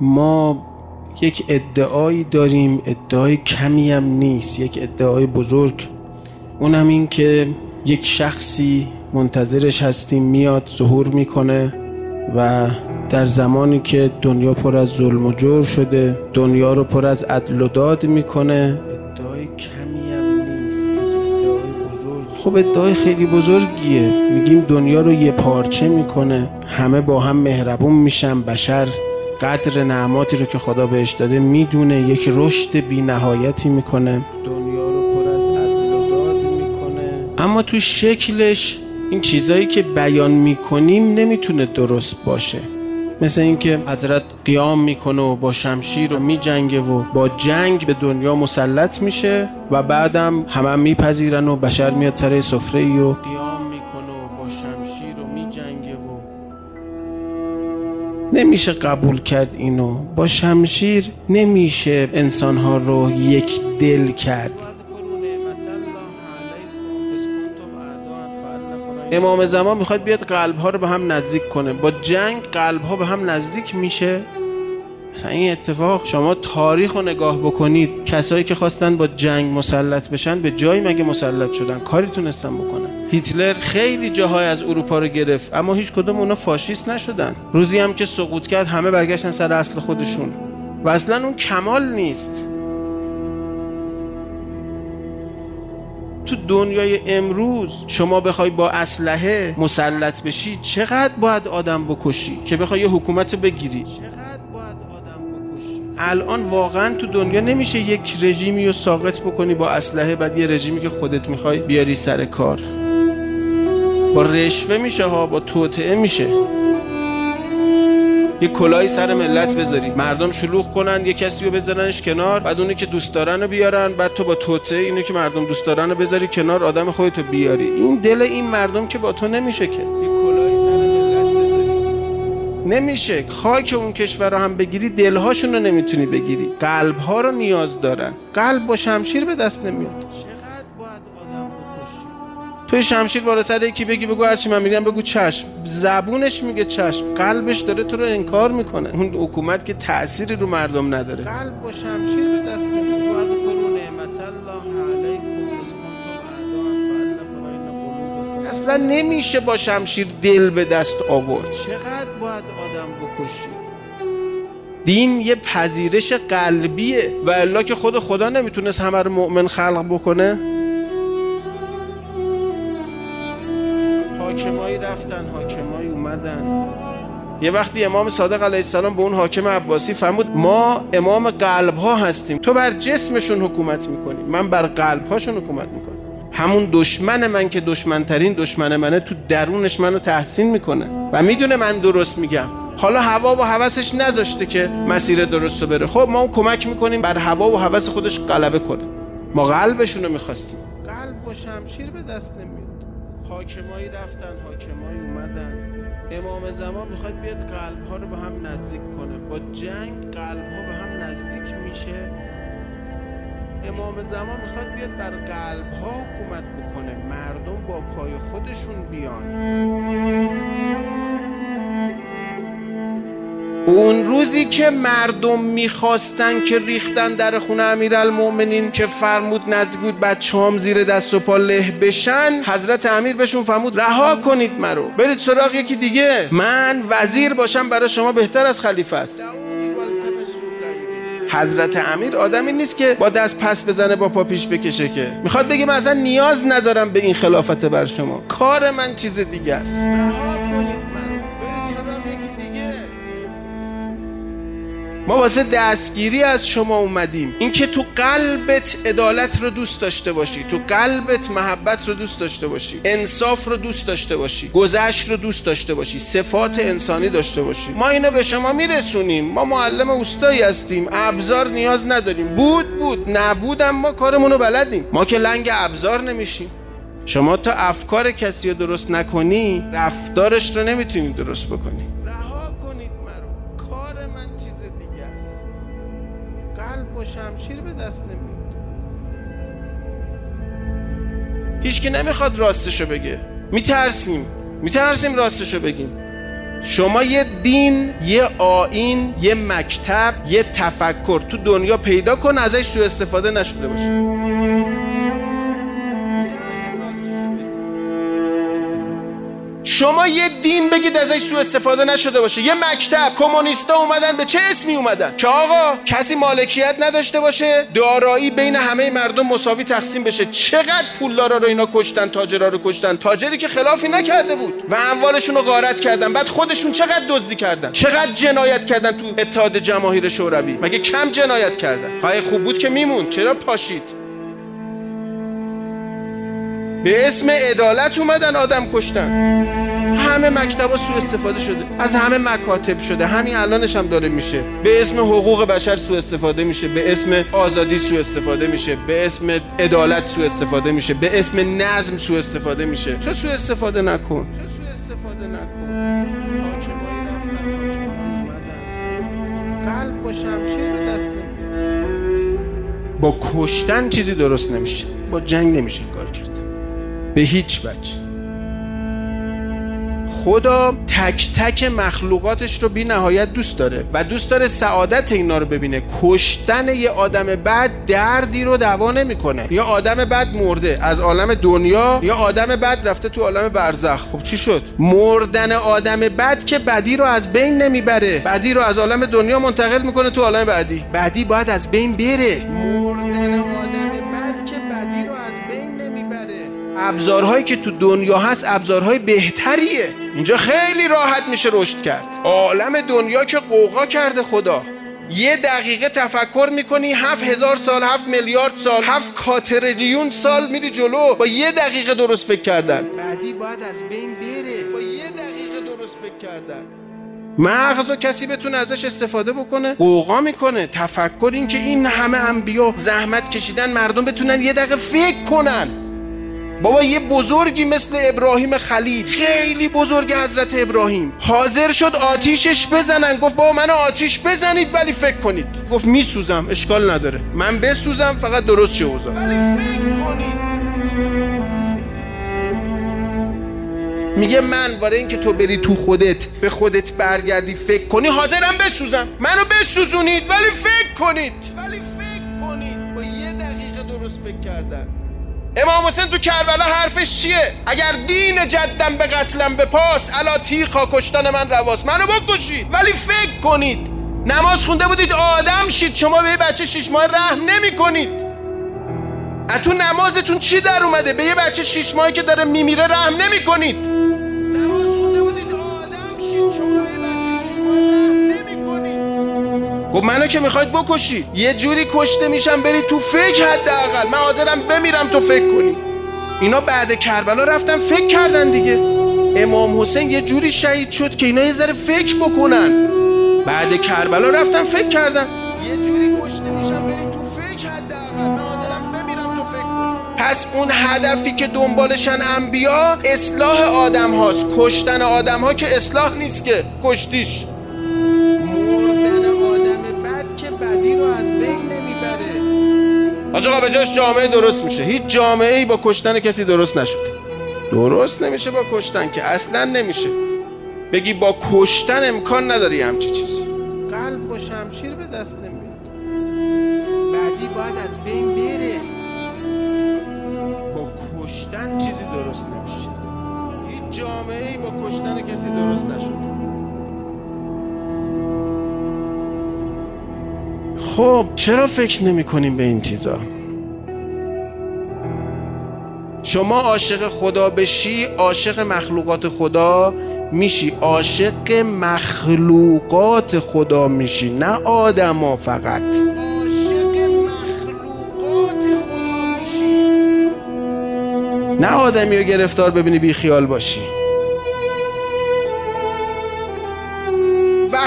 ما یک ادعایی داریم ادعای کمی هم نیست یک ادعای بزرگ. اونم این که یک شخصی منتظرش هستیم میاد ظهور می‌کنه و در زمانی که دنیا پر از ظلم و جور شده دنیا رو پر از عدل و داد می‌کنه. ادعای کمی هم نیست خب ادعای خیلی بزرگیه. میگیم دنیا رو یه پارچه می‌کنه. همه با هم مهربون میشن بشر. قدر نعماتی رو که خدا بهش داده می‌دونه یک رشد بی نهایتی می‌کنه. دنیا رو پر از عدل و داد می‌کنه. اما تو شکلش این چیزایی که بیان می‌کنیم نمی‌تونه درست باشه. مثل اینکه حضرت قیام می‌کنه و با شمشیر رو میجنگه و با جنگ به دنیا مسلط میشه و بعدم همه هم میپذیرن و بشر میاد سر سفره و قیام نمیشه قبول کرد اینو. با شمشیر نمیشه انسانها رو یک دل کرد. امام زمان می‌خواد بیاد قلب ها رو به هم نزدیک کنه. با جنگ قلب ها به هم نزدیک میشه. مثلا این اتفاق شما تاریخ رو نگاه بکنید کسایی که خواستن با جنگ مسلط بشن به جایی مگه مسلط شدن؟ کاری تونستن بکنن. هیتلر خیلی جاهای از اروپا رو گرفت اما هیچ کدوم اونا فاشیست نشدن. روزی هم که سقوط کرد همه برگشتن سر اصل خودشون. و اصلا اون کمال نیست. تو دنیای امروز شما بخوای با اسلحه مسلط بشی چقدر باید آدم بکشی که بخوای یه حکومت بگیری؟ چقدر الان واقعا تو دنیا نمیشه یک رژیمی رو ساقط بکنی با اسلحه بعد یه رژیمی که خودت می‌خوای بیاری سر کار. با رشوه میشه ها با توطعه میشه. یه کلاهی سر ملت بذاری. مردم شلوغ کنن یه کسی رو بذارنش کنار بعد اونی که دوست دارن رو بیارن بعد تو با توته اینو که مردم دوست دارن رو بذاری کنار آدم خودتو بیاری. این دل این مردم که با تو نمیشه که. نمیشه. خاک اون کشور رو هم بگیری دلهاشون رو نمی‌تونی بگیری. قلبها رو نیاز دارن. قلب با شمشیر به دست نمیاد. توی شمشیر بالا سر یکی بگی بگو هرچی من میگم بگو چشم. زبونش میگه چشم. قلبش داره تو رو انکار می‌کنه. اون حکومت که تأثیری رو مردم نداره. قلب با شمشیر به دست نمیاد. اصلا نمیشه با شمشیر دل به دست آورد. چقدر باید آدم بکشی دین یه پذیرش قلبیه و الا که خود خدا نمی‌تونست همه رو مؤمن خلق بکنه. حاکمایی رفتن حاکمایی اومدن. یه وقتی امام صادق علیه السلام به اون حاکم عباسی فرمود ما امام قلب ها هستیم. تو بر جسمشون حکومت می‌کنی من بر قلب هاشون حکومت می‌کنم. همون دشمن من که دشمنترین دشمن منه تو درونش منو تحسین می‌کنه. و می‌دونه من درست میگم. حالا هوا و هوسش نذاشته که مسیر درست رو بره. خب ما اون کمک می‌کنیم بر هوا و هوس خودش غلبه کنه. ما قلبشون رو می‌خواستیم. قلب با شمشیر به دست نمیاد. حاکمایی رفتن حاکمایی اومدن. امام زمان می‌خواد بیاد قلب ها رو به هم نزدیک کنه. با جنگ قلب ها به هم نزدیک میشه. امام زمان می‌خواد بیاد بر قلب ها حکومت بکنه. مردم با پای خودشون بیان. اون روزی که مردم می‌خواستن که ریختن در خونه امیرالمؤمنین که فرمود نزدیک بچه هم زیر دست و پا له بشن حضرت امیر بهشون فرمود رها کنید مرو برید سراغ یکی دیگه من وزیر باشم برای شما بهتر از خلیفه است. حضرت امیر آدمی نیست که با دست پس بزنه با پا پیش بکشه که. می‌خواد بگه من اصلا نیاز ندارم به این خلافت بر شما. کار من چیز دیگه است. ما واسه دستگیری از شما اومدیم. اینکه تو قلبت عدالت رو دوست داشته باشی تو قلبت محبت رو دوست داشته باشی انصاف رو دوست داشته باشی گذشت رو دوست داشته باشی صفات انسانی داشته باشی. ما اینو به شما میرسونیم. ما معلم اوستایی هستیم. ابزار نیاز نداریم. بود بود. نبودم ما کارمون رو بلدیم. ما که لنگ ابزار نمیشیم. شما تا افکار کسی رو درست نکنی رفتارش رو نمی‌تونی درست بکنی. شمشیر به دست نمیاد. هیچ که نمی‌خواد راستشو بگه. میترسیم. میترسیم راستشو بگیم. شما یه دین یه آین یه مکتب یه تفکر تو دنیا پیدا کن ازش سوء استفاده نشده باشه. شما یه دین بگید ازش سوء استفاده نشده باشه. یه مکتب کمونیستا اومدن به چه اسمی اومدن؟ که آقا کسی مالکیت نداشته باشه دارایی بین همه مردم مساوی تقسیم بشه. چقدر پولدارا رو اینا کشتن تاجرا رو کشتن؟ تاجری که خلافی نکرده بود و اموالشون رو غارت کردن. بعد خودشون چقدر دزدی کردن؟ چقدر جنایت کردن تو اتحاد جماهیر شوروی؟ مگه کم جنایت کردن؟ خواهی خوب بود که میمون چرا پاشید؟ به اسم عدالت اومدن آدم کشتن. همه مکتبا سوء استفاده شده. از همه مکاتب شده. همین الانش هم داره میشه. به اسم حقوق بشر سوء استفاده میشه. به اسم آزادی سوء استفاده میشه. به اسم عدالت سوء استفاده میشه. به اسم نظم سوء استفاده میشه. تو سوء استفاده نکن. تو سوء استفاده نکن. قلب با شمشیر به دست با کشتن چیزی درست نمیشه. با جنگ نمیشه. به هیچ وجه. خدا تک تک مخلوقاتش رو بی نهایت دوست داره و دوست داره سعادت اینا رو ببینه. کشتن یه آدم بد دردی رو دوا نمی‌کنه. یا آدم بد مرده از عالم دنیا یا آدم بد رفته تو عالم برزخ. خب چی شد؟ مردن آدم بد که بدی رو از بین نمی‌بره. بدی رو از عالم دنیا منتقل می‌کنه تو عالم بعدی. بعدی باید از بین بره. ابزارهایی که تو دنیا هست ابزارهای بهتریه. اینجا خیلی راحت میشه رشد کرد. عالم دنیا که قوقا کرده خدا. یه دقیقه تفکر می‌کنی هفت هزار سال هفت میلیارد سال هفت کاتریلیون سال میری جلو. با یه دقیقه درست فکر کردن. بعدی باید از بین بره. با یه دقیقه درست فکر کردن. مغز و کسی بتونه ازش استفاده بکنه قوقا می‌کنه. تفکر این که این همه انبیا زحمت کشیدن مردم بتونن یه دقیقه فکر کنن. بابا یه بزرگی مثل ابراهیم خلیل خیلی بزرگ حضرت ابراهیم. حاضر شد آتیشش بزنن. گفت بابا منو آتیش بزنید ولی فکر کنید. گفت میسوزم اشکال نداره. من بسوزم فقط درست شه ولی فکر کنید. میگه من برای اینکه تو بری تو خودت به خودت برگردی فکر کنی حاضرم بسوزم. منو بسوزونید ولی فکر کنید. ولی فکر کنید. با یه دقیقه درست فکر کردن. امام حسین تو کربلا حرفش چیه؟ اگر دین جدم به قتلم به پاس الا تیخا کشتن من رواس منو بکشید. ولی فکر کنید. نماز خونده بودید آدم شید. شما به یه بچه شیش ماه رحم نمی کنید تو نمازتون چی در اومده؟ به یه بچه شیش ماهی که داره میمیره رحم نمی کنید گفت منو که می‌خواید بکشی. یه جوری کشته میشم بری تو فکر حداقل. من حاضرم بمیرم تو فکر کنی. اینا بعد کربلا رفتن فکر کردن دیگه. امام حسین یه جوری شهید شد که اینا یه ذره فکر بکنن. بعد کربلا رفتن فکر کردن. یه جوری کشته میشم بری تو فکر حداقل. من حاضرم بمیرم تو فکر کنی. پس اون هدفی که دنبالشن انبیا اصلاح آدم هاست. کشتن آدم ها که اصلاح نیست که. کشتیش. آقا به جاش جامعه درست میشه. هیچ جامعه ای با کشتن کسی درست نشد درست نمیشه با کشتن که اصلا نمیشه. بگی با کشتن امکان نداری همچی چیز قلب با شمشیر به دست نمیاد. بعدی باید از بین بره. خب چرا فکر نمی کنیم به این چیزا؟ شما عاشق خدا بشی عاشق مخلوقات خدا میشی. عاشق مخلوقات خدا میشی نه آدما فقط. عاشق مخلوقات خدا میشی. نه آدمی رو گرفتار ببینی بی خیال باشی.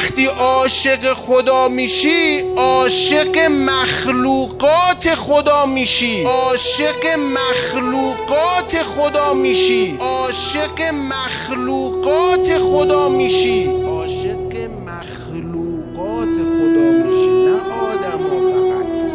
وقتی عاشق خدا میشی عاشق مخلوقات خدا میشی. عاشق مخلوقات خدا میشی. عاشق مخلوقات خدا میشی. عاشق مخلوقات خدا میشی. نه آدم فقط.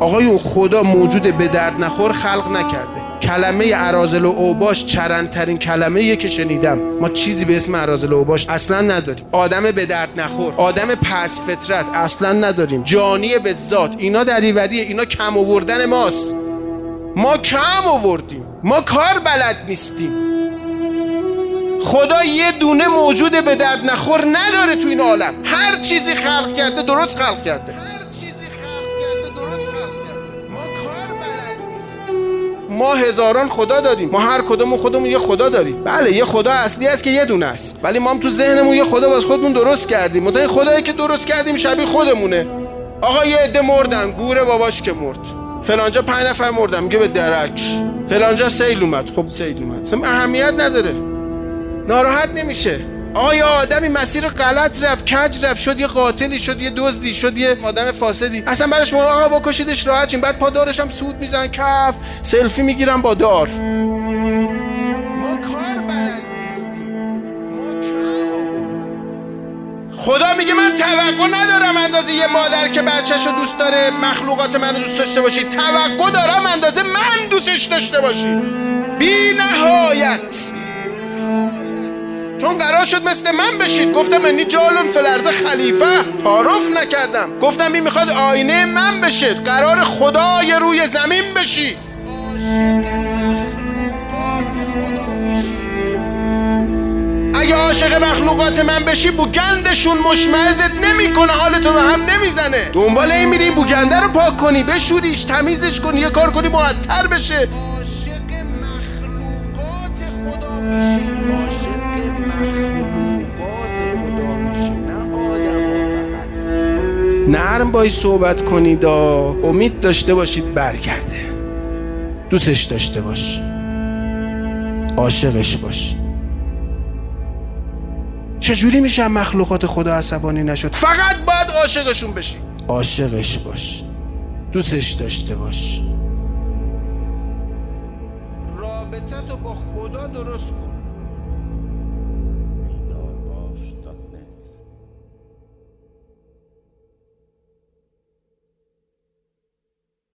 آقایون خدا موجود به درد نخور خلق نکرده. کلمه ارازل و اوباش چرندترین کلمه که شنیدم. ما چیزی به اسم ارازل و اوباش اصلا نداریم. آدم به درد نخور آدم پس فطرت اصلا نداریم. جانی به ذات اینا دریوریه اینا کم آوردن ماست. ما کم آوردیم. ما کار بلد نیستیم. خدا یه دونه موجود به درد نخور نداره تو این عالم. هر چیزی خلق کرده درست خلق کرده. ما هزاران خدا داریم. ما هر کدوم خودمون یه خدا داریم. بله یه خدا اصلی است که یه دونه است. ولی ما هم تو ذهنمون یه خدا باز خودمون درست کردیم. مثلا خدایی که درست کردیم شبیه خودمونه. آقا یه عده مردن. گوره باباش که مرد. فلانجا پنج نفر مردن. میگه به درک. فلانجا سیل اومد. خب سیل اومد. اهمیت نداره. ناراحت نمیشه. یه آدمی مسیر غلط رفت کج رفت شد یه قاتلی شد یه دزدی شد یه آدم فاسدی. اصلا برش ما آقا بکشیدش راحت چیم بعد پادارش هم سود می‌زنن کف سلفی می‌گیرن با دار. خدا میگه من توقع ندارم اندازه یه مادر که بچهش رو دوست داره مخلوقات منو دوست داشته باشی. توقع دارم اندازه من دوستش داشته باشی. بی نهایت. چون قرار شد مثل من بشید. گفتم انی جالون فلرز خلیفه. تعارف نکردم. گفتم این می‌خواد آینه من بشید قرار خدای روی زمین بشی. اگه عاشق مخلوقات من بشی بوگندشون مشمعزت نمی‌کنه. حالتو به هم نمی‌زنه. دنبال این میری بوگنده رو پاک کنی. بشوریش تمیزش کنی. یه کار کنی معطر بشه. عاشق مخلوقات خدا میشی نرم بایی صحبت کنید امید داشته باشید برگرده. دوستش داشته باش. عاشقش باش. چجوری میشه مخلوقات خدا عصبانی نشد؟ فقط باید عاشقشون بشی. عاشقش باش. دوستش داشته باش. رابطه تو با خدا درست کن.